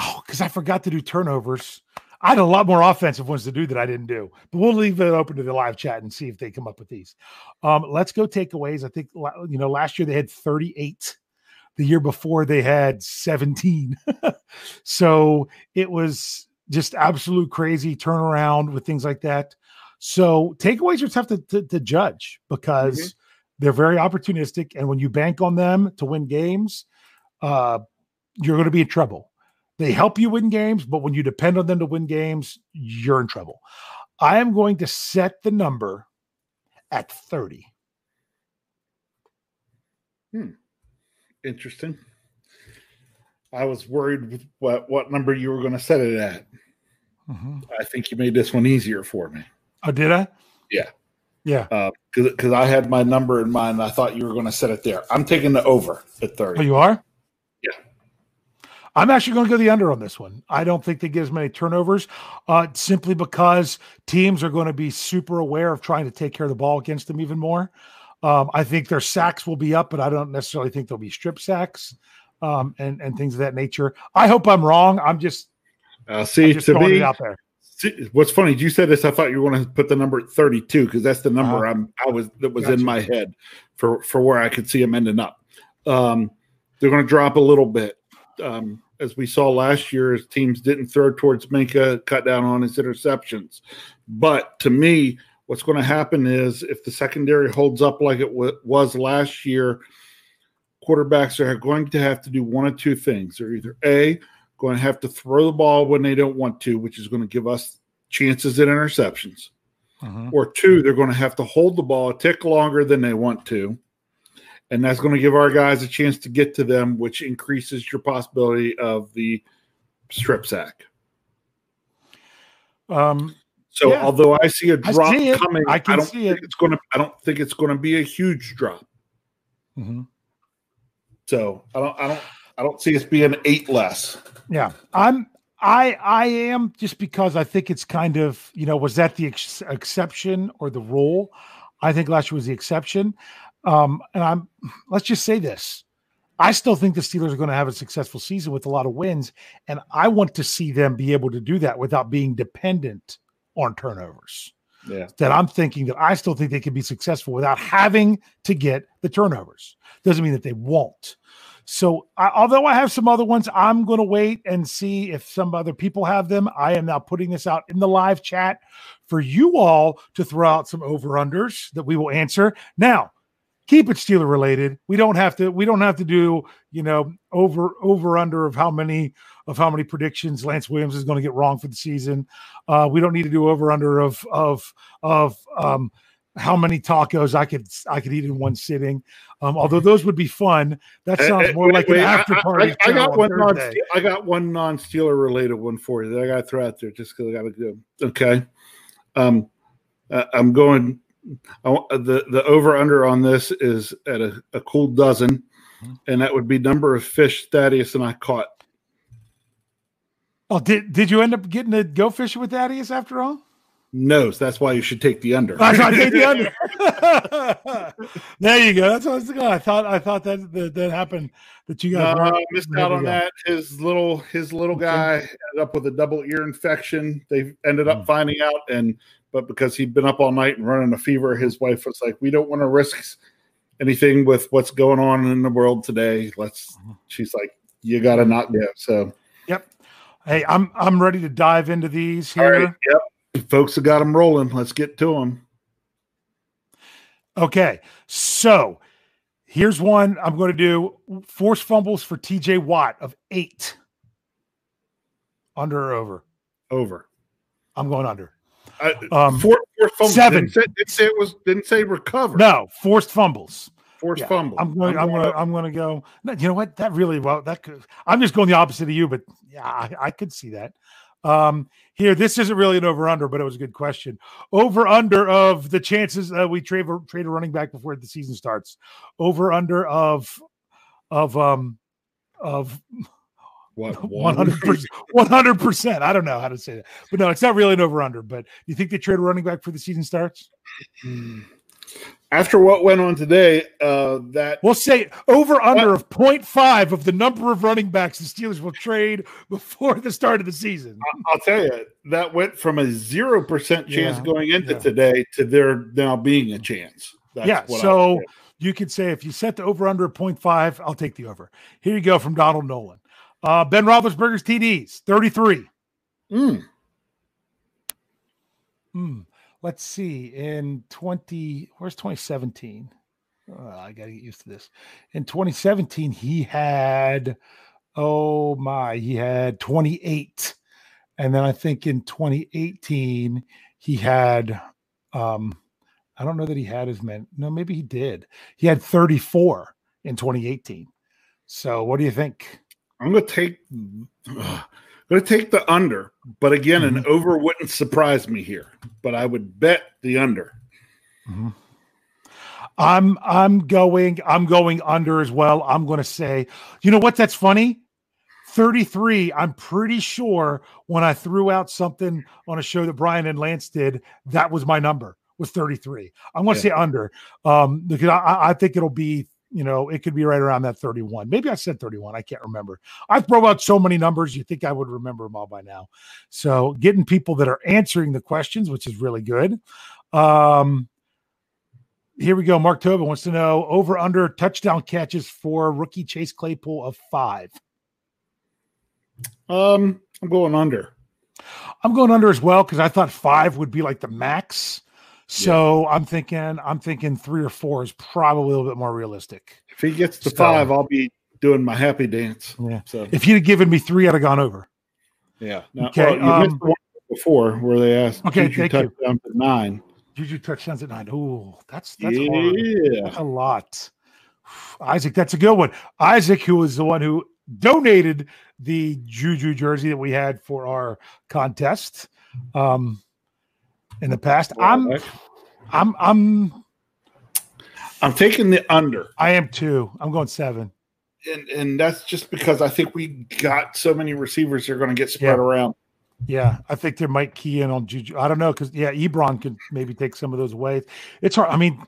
Oh, because I forgot to do turnovers. I had a lot more offensive ones to do that I didn't do, but we'll leave it open to the live chat and see if they come up with these. Um, let's go takeaways. I think you know last year they had 38. The year before they had 17. so it was just absolute crazy turnaround with things like that. So takeaways are tough to, to, to judge because mm-hmm. They're very opportunistic. And when you bank on them to win games, uh, you're going to be in trouble. They help you win games, but when you depend on them to win games, you're in trouble. I am going to set the number at 30. Hmm. Interesting. I was worried with what, what number you were going to set it at. Mm-hmm. I think you made this one easier for me. Oh, did I? Yeah. Yeah. Because uh, I had my number in mind. I thought you were going to set it there. I'm taking the over at 30. Oh, you are? Yeah. I'm actually going to go the under on this one. I don't think they get as many turnovers uh, simply because teams are going to be super aware of trying to take care of the ball against them even more. Um, I think their sacks will be up, but I don't necessarily think they'll be strip sacks um, and, and things of that nature. I hope I'm wrong. I'm just, uh, see, I'm just to throwing me, it out there. See, what's funny? You said this. I thought you were going to put the number at 32 because that's the number uh, I'm. I was that was gotcha. in my head for for where I could see them ending up. Um, they're going to drop a little bit, um, as we saw last year. As teams didn't throw towards Minkah, cut down on his interceptions. But to me, what's going to happen is if the secondary holds up like it w- was last year, quarterbacks are going to have to do one of two things. They're either a going to have to throw the ball when they don't want to, which is going to give us chances at interceptions. Uh-huh. Or two, they're going to have to hold the ball a tick longer than they want to. And that's going to give our guys a chance to get to them, which increases your possibility of the strip sack. Um, so yeah. although I see a drop see coming, I, can I don't see think it. it's going to. I don't think it's going to be a huge drop. Mm-hmm. So I don't. I don't. I don't see us being eight less. Yeah, I'm. I I am just because I think it's kind of you know was that the ex- exception or the rule? I think last year was the exception. Um, and I'm let's just say this. I still think the Steelers are going to have a successful season with a lot of wins, and I want to see them be able to do that without being dependent on turnovers. Yeah. That I'm thinking that I still think they can be successful without having to get the turnovers. Doesn't mean that they won't. So, I, although I have some other ones, I'm going to wait and see if some other people have them. I am now putting this out in the live chat for you all to throw out some over unders that we will answer. Now, keep it Steeler related. We don't have to. We don't have to do you know over over under of how many of how many predictions Lance Williams is going to get wrong for the season. Uh, we don't need to do over under of of of um, how many tacos I could I could eat in one sitting. Um, although those would be fun. That Eh, sounds more wait, like wait, an after I- party. I, I, show got on one non. I got one non-Steeler related one for you that I got to throw out there just because I got to go. Okay, um, uh, I'm going. I, the the over under on this is at a, a cool dozen, Mm-hmm. and that would be number of fish Thaddeus and I caught. Oh, did did you end up getting to go fishing with Thaddeus after all? No, so that's why you should take the under. That's why I take the under. there you go. That's what I was thinking. I thought I thought that that, that happened. That you guys No, were- I missed out on go. that. His little his little guy ended up with a double ear infection. They ended up hmm. finding out, and but because he'd been up all night and running a fever, his wife was like, "We don't want to risk anything with what's going on in the world today." Let's. Uh-huh. She's like, "You got to not go." So, Yep. Hey, I'm I'm ready to dive into these here. right, yep, folks have got them rolling. Let's get to them. Okay, so here's one I'm going to do: force fumbles for T.J. Watt of eight. Under or over? Over. I'm going under. I, Um, four, four fumbles. seven. Didn't say, didn't say it was. Didn't say recover. No, forced fumbles. forced Yeah, fumble. I'm going. I'm going. to I'm going to go. You know what? That really well. That could. I'm just going the opposite of you, but yeah, I, I could see that. Um, here, this isn't really an over under, but it was a good question. Over under of the chances uh, we trade a, trade a running back before the season starts. Over under of of um of What? one hundred percent. One hundred percent. I don't know how to say that, but no, it's not really an over under. But you think they trade a running back before the season starts? After what went on today, uh, that We'll say over under of 0.5 of the number of running backs the Steelers will trade before the start of the season. I'll tell you, that went from a zero percent chance Yeah, going into yeah. today to there now being a chance. That's yeah. So you could say if you set the over under at 0.5, I'll take the over. Here you go from Donald Nolan. Uh, ben Roethlisberger's TDs, 33. Mm. Hmm. Let's see. In 20, where's 2017? Oh, I got to get used to this. In 2017, he had, oh my, he had 28. And then I think in 2018, he had, um, I don't know that he had as many. No, maybe he did. He had 34 in 2018. So what do you think? I'm to take. Going to take the under, but again, an Mm-hmm. over wouldn't surprise me here. But I would bet the under. I'm I'm going I'm going under as well. I'm going to say, you know what? That's funny. 33. I'm pretty sure when I threw out something on a show that Brian and Lance did, that was my number was 33. I'm going to Yeah. say under um, because I, I think it'll be you know it could be right around that 31. Maybe I said 31. I can't remember. I throw out so many numbers. You think I would remember them all by now? So getting people that are answering the questions, which is really good. Um, here we go. Mark Tobin wants to know over under touchdown catches for rookie Chase Claypool of five. Um, I'm going under. I'm going under as well because I thought five would be like the max. So I'm thinking I'm thinking three or four is probably a little bit more realistic. If he gets to So- five, I'll be doing my happy dance. Yeah. So If you'd have given me three, I'd have gone over. yeah. Now, Okay, well, you um, missed one before where they asked. Okay, Juju thank you. nine. Juju touchdowns at nine. Oh, that's that's yeah. That's a lot. Isaac, that's a good one. Isaac, who was the one who donated the Juju jersey that we had for our contest um, in the past. I'm, I'm, I'm, I'm taking the under. I am too. I'm going seven. and and that's just because I think we got so many receivers that are going to get spread Yeah. around. Yeah, I think they might key in on Juju. I don't know because yeah, Ebron could maybe take some of those away. It's hard. I mean,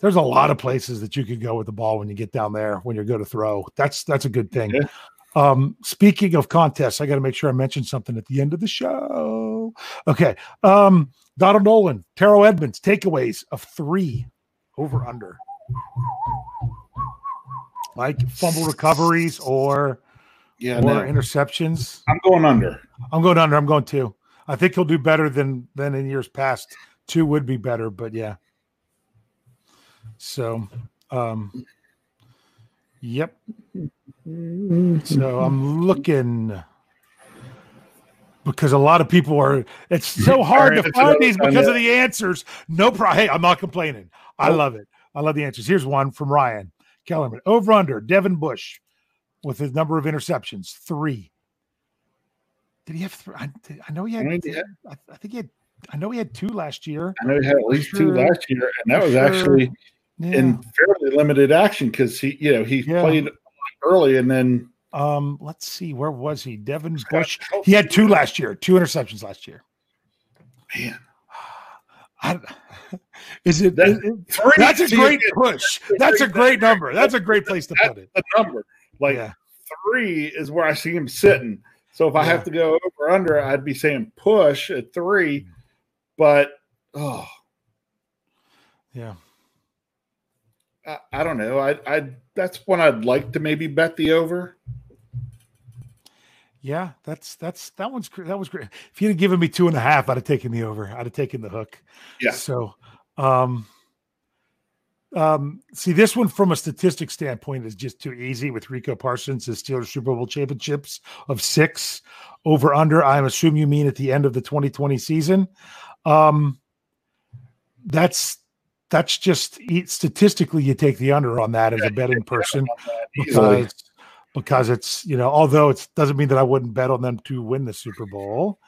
there's a lot of places that you could go with the ball when you get down there when you're going to throw. That's that's a good thing. Yeah. Um, speaking of contests, I got to make sure I mention something at the end of the show. Okay. Um, Donald Nolan, Terrell Edmunds, takeaways of three over under. Like fumble recoveries or Yeah, or no. interceptions. I'm going under. I'm going under. I'm going two. I think he'll do better than than in years past. Two would be better, but yeah. So, um, yep. So I'm looking because a lot of people are. It's so hard to find these because of the answers. No problem. Hey, I'm not complaining. I love it. I love the answers. Here's one from Ryan Kellerman. Over under Devin Bush with his number of interceptions three. Did he have three? I, I know he had. I. I, I think he had. I know he had two last year. I know he had at least two last year, and that was Sure. actually Yeah. in fairly limited action because he, you know, he Yeah. played early and then Um, let's see, where was he? Devin Bush. He had two last year, two interceptions last year. man, I, is it? That- is three that's a great push. That's a great number. That's a great place to That's put it. the number. Like Yeah. three is where I see him sitting. So if I Yeah. have to go over under, I'd be saying push at three. But oh, Yeah. I, I don't know. I I that's when I'd like to maybe bet the over. Yeah, that's that's that one's. That was great. If you'd have given me two and a half, I'd have taken the over. I'd have taken the hook. Yeah. So, um, um, see this one from a statistic standpoint is just too easy with Rico Parsons' his Steelers Super Bowl championships of six over under. I assume you mean at the end of the 2020 season. Um, that's that's just statistically you take the under on that as a betting person because because it's you know although it doesn't mean that I wouldn't bet on them to win the Super Bowl.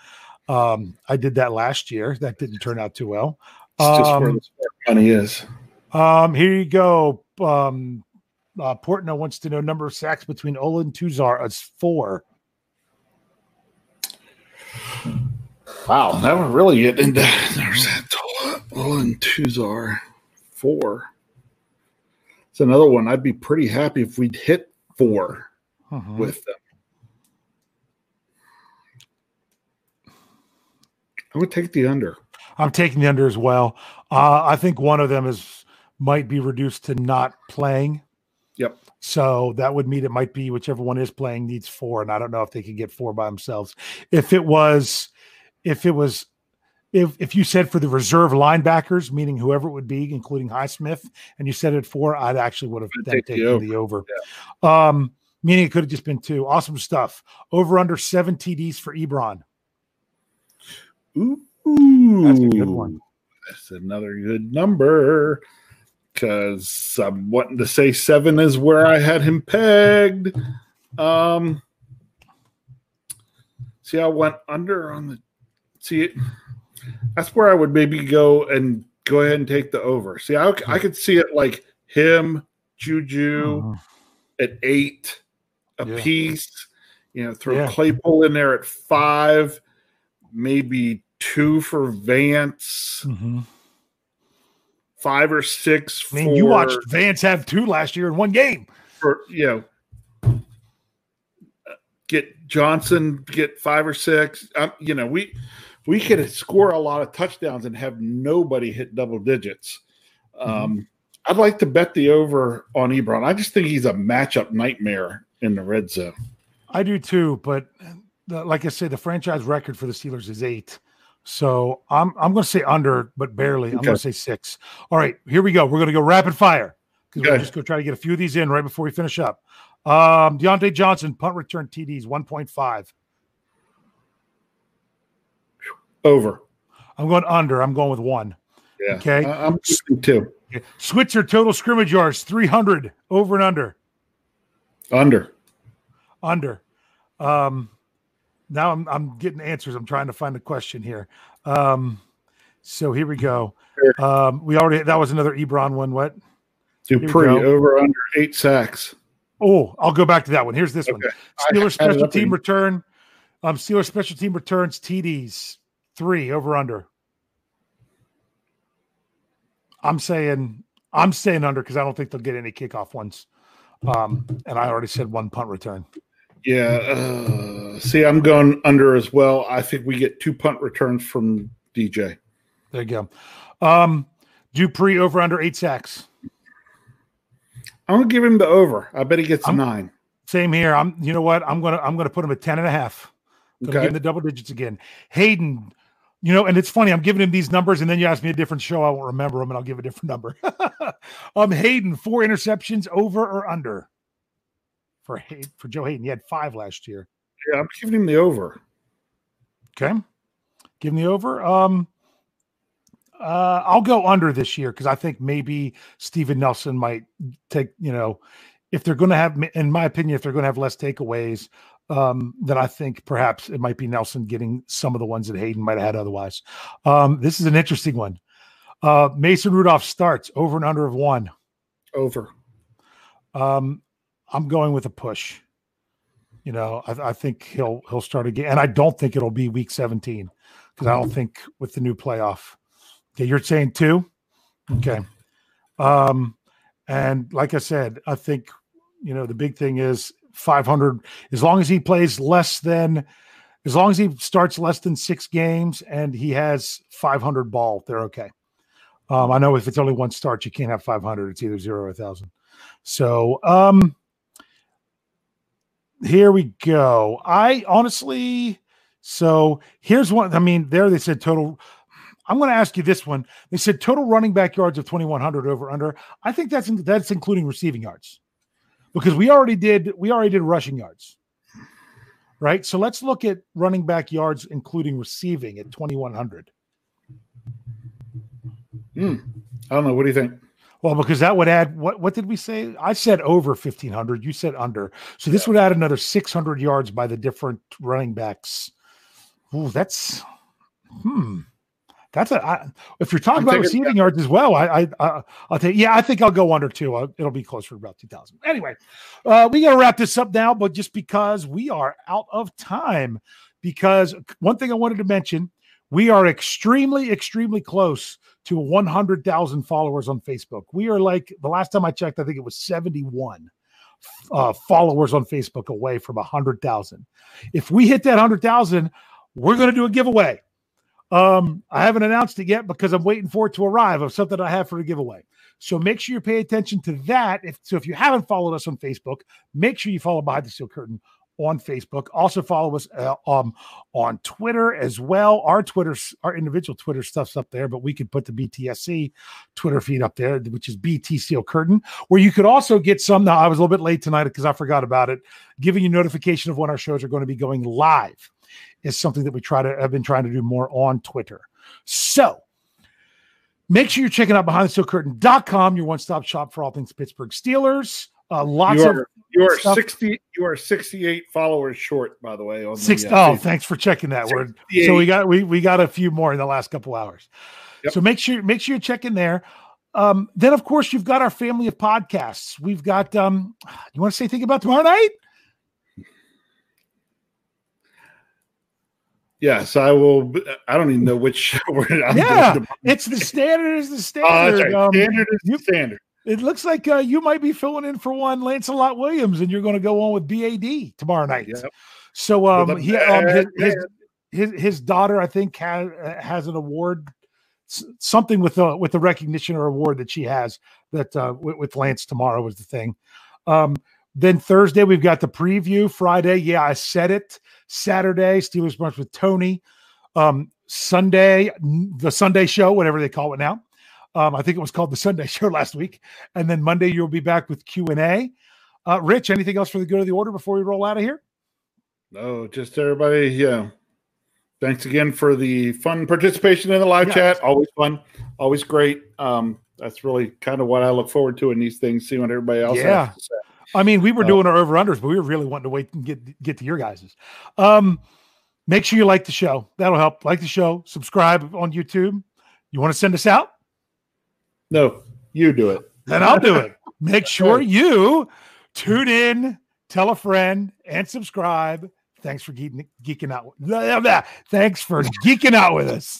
Um, I did that last year. That didn't turn out too well. It's just where Um, the money is. um, here you go. Um, uh, Portno wants to know number of sacks between Ola and Tuzar as four. Wow, that would really get into there's that Olin Tuzar four. It's another one. I'd be pretty happy if we'd hit 4 Mhm. with them. I would take the under. I'm taking the under as well. Uh, I think one of them is might be reduced to not playing. Yep. So that would mean it might be whichever one is playing needs four, and I don't know if they can get four by themselves. If it was, if it was, if if you said for the reserve linebackers, meaning whoever it would be, including Highsmith, and you said it four, I'd actually would have then take the taken over. the over. Um, meaning it could have just been two. Awesome stuff. Over under seven TDs for Ebron. Ooh, That's a good one. That's another good number. Because I'm wanting to say seven is where I had him pegged. Um, see, I went under on the. See, it. That's where I would maybe go and go ahead and take the over. See, I, I could see it like him, Juju Mhm. at eight a Yeah. piece. You know, throw Yeah. Claypool in there at five, maybe two for Vance, Mhm. five or six. I mean, for, you watched Vance have two last year in one game. for you know get Johnson get five or six. Um, you know, we we could score a lot of touchdowns and have nobody hit double digits. Um, I'd like to bet the over on Ebron. I just think he's a matchup nightmare in the red zone. I do too, but the, like I said, the franchise record for the Steelers is eight. So I'm I'm going to say under, but barely. I'm going to say six. All right, here we go. We're going to go rapid fire because we're just going to try to get a few of these in right before we finish up. Um, Diontae Johnson punt return TDs 1.5. Over. I'm going under. I'm going with one. Yeah. Okay. I- I'm thinking two. Switzer total scrimmage yards 300 over and under. Under. Under. Um, now I'm I'm getting answers. I'm trying to find a question here. Um, so here we go. Um, we already that was another Ebron one. What? Dupree over under eight sacks. Oh, I'll go back to that one. Here's this one. Okay. I Steelers special team return. Um, Steelers special team returns TDs three over under. I'm saying I'm saying under because I don't think they'll get any kickoff ones. Um, and I already said one punt return. Yeah. Uh, see, I'm going under as well. I think we get two punt returns from DJ. There you go. Um, Dupree over under eight sacks. I'm gonna give him the over. I bet he gets a I'm- nine. Same here. I'm you know what? I'm gonna I'm gonna put him at 10 and a. Gonna Okay. give him the double digits again. Haden, you know, and it's funny, I'm giving him these numbers, and then you ask me a different show, I won't remember them, and I'll give a different number. um, Haden, four interceptions over or under for Hay- for Joe Haden. He had five last year. Yeah, I'm giving him the over. Okay. Give him the over. Um uh I'll go under this year because I think maybe Steven Nelson might take, you know, if they're going to have, in my opinion, if they're going to have less takeaways, um, then I think perhaps it might be Nelson getting some of the ones that Haden might have had otherwise. Um, this is an interesting one. Uh, Mason Rudolph starts over and under of one. Over. Um, I'm going with a push. You know, I, I think he'll he'll start again, and I don't think it'll be week 17 because I don't think with the new playoff. Okay, you're saying two. Okay. Um, and like I said, I think you know the big thing is 500. As long as he plays less than, as long as he starts less than six games and he has 500 ball, they're okay. Um, I know if it's only one start, you can't have 500. It's either zero or a thousand. So, um, here we go. I honestly, so here's one. I mean, there they said total. I'm going to ask you this one. They said total running back yards of 2,100 over under. I think that's that's including receiving yards, because we already did we already did rushing yards, right? So let's look at running back yards including receiving at 2,100. Hmm. I don't know. What do you think? Well, because that would add what what did we say? I said over 1500, you said under. So this would add another 600 yards by the different running backs. Ooh, that's hmm. That's a I, if you're talking I'm about receiving yards as well, I I, I'll take yeah, I think I'll go under two. I'll, it'll be closer to about 2000. Anyway, uh we got to wrap this up now, but just because we are out of time because one thing I wanted to mention, we are extremely extremely close to 100,000 followers on Facebook. We are like the last time I checked, I think it was 71 uh, followers on Facebook away from 100,000. If we hit that 100,000, we're going to do a giveaway. Um, I haven't announced it yet because I'm waiting for it to arrive of something I have for a giveaway. So make sure you pay attention to that. If so, if you haven't followed us on Facebook, make sure you follow Behind the Steel Curtain on Facebook. Also follow us uh, um, on Twitter as well. Our Twitter, our individual Twitter stuff's up there, but we could put the BTSC Twitter feed up there, which is BT Steel Curtain, where you could also get some. Now I was a little bit late tonight because I forgot about it. Giving you notification of when our shows are going to be going live is something that we try to have been trying to do more on Twitter. So make sure you're checking out behindthesteelcurtain.com, your one-stop shop for all things Pittsburgh Steelers. Uh, lots you are, of you are stuff. 60 you are 68 followers short by the way on Six, the, uh, oh, thanks for checking that word. So we got we we got a few more in the last couple hours. Yep. So make sure make sure you're checking there. Um, then of course you've got our family of podcasts. We've got um you want to say think about tomorrow night? Yes i will i don't even know which word I'm yeah, it's the standard is the Oh, standard. that's right. Um, standard is you- standard It looks like uh, you might be filling in for one Lancelot Williams, and you're going to go on with BAD tomorrow night. Yep. So um, he um, his, his, his his daughter, I think, has, has an award, something with the with the recognition or award that she has that uh, with, with Lance tomorrow is the thing. Um, then Thursday we've got the preview. Friday, yeah, I said it. Saturday, Steelers brunch with Tony. Um, Sunday, the Sunday show, whatever they call it now. Um, I think it was called the Sunday show last week, and then Monday you'll be back with Q and A. Uh, Rich, anything else for the good of the order before we roll out of here? no just everybody yeah thanks again for the fun participation in the live Yeah. chat always fun always great um that's really kind of what i look forward to in these things seeing what everybody else Yeah. Has to say I mean, we were doing our over unders, but we were really wanting to wait and get get to your guys's. Um, make sure you like the show. That'll help. Like the show. Subscribe on YouTube. You want to send us out? no you do it Then I'll do it. Make sure you tune in, tell a friend, and subscribe. Thanks for geeking, geeking out. Thanks for geeking out with us.